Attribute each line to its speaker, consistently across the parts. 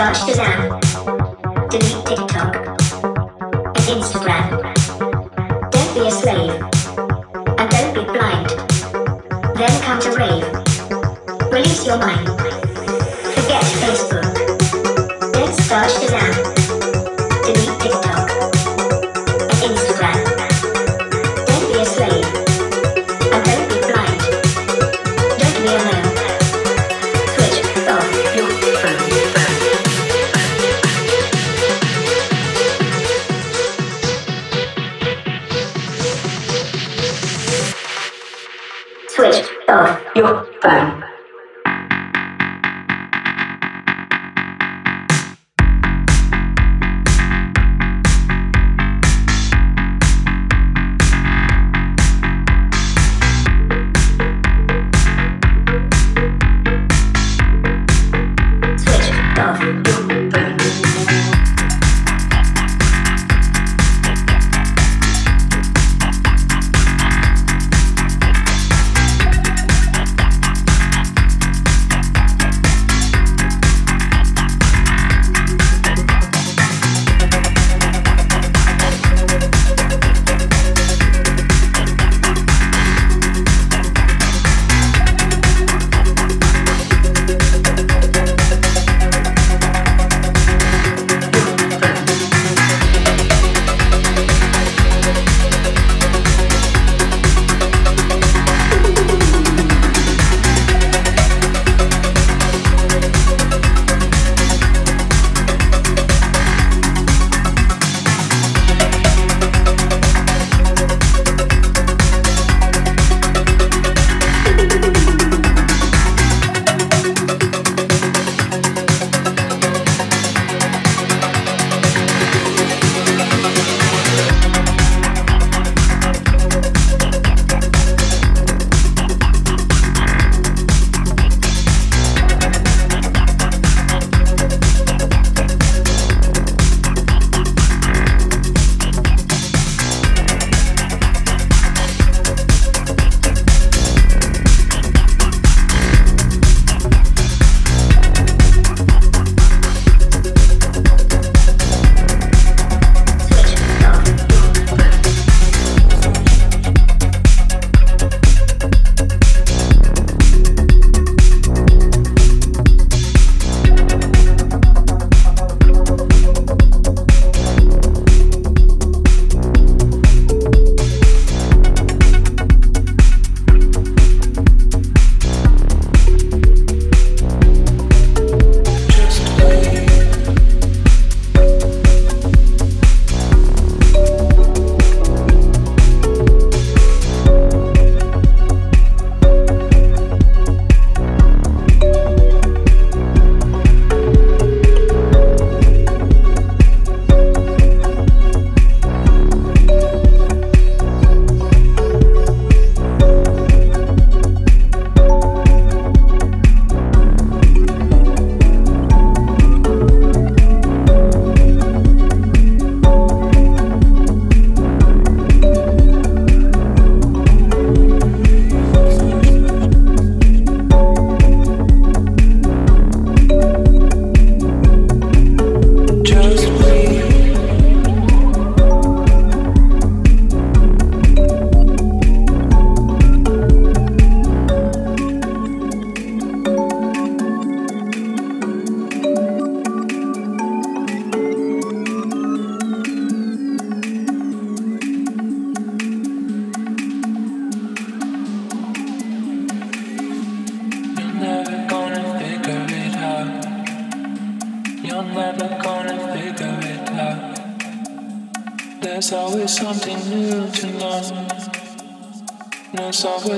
Speaker 1: Search Shazam. Delete TikTok. And Instagram. Don't be a slave. And don't
Speaker 2: be blind. Then come to rave. Release your mind.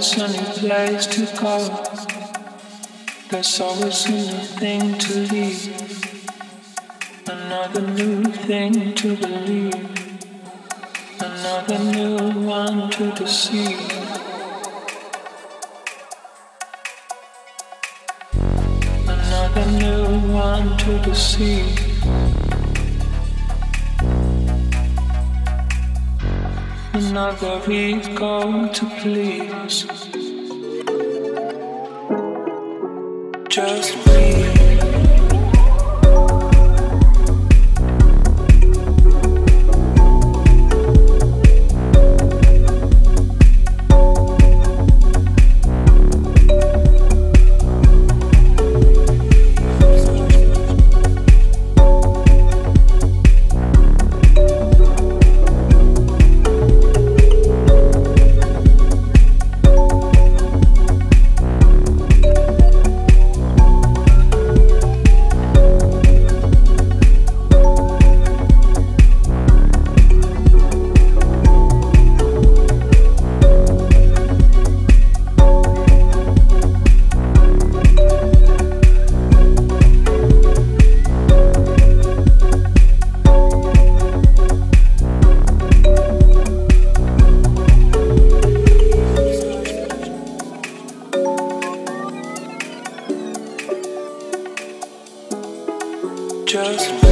Speaker 2: A new place to go. There's always a new thing to leave. Another new thing to believe. Another new one to deceive. Another new one to deceive. Another ego to please. Just
Speaker 3: all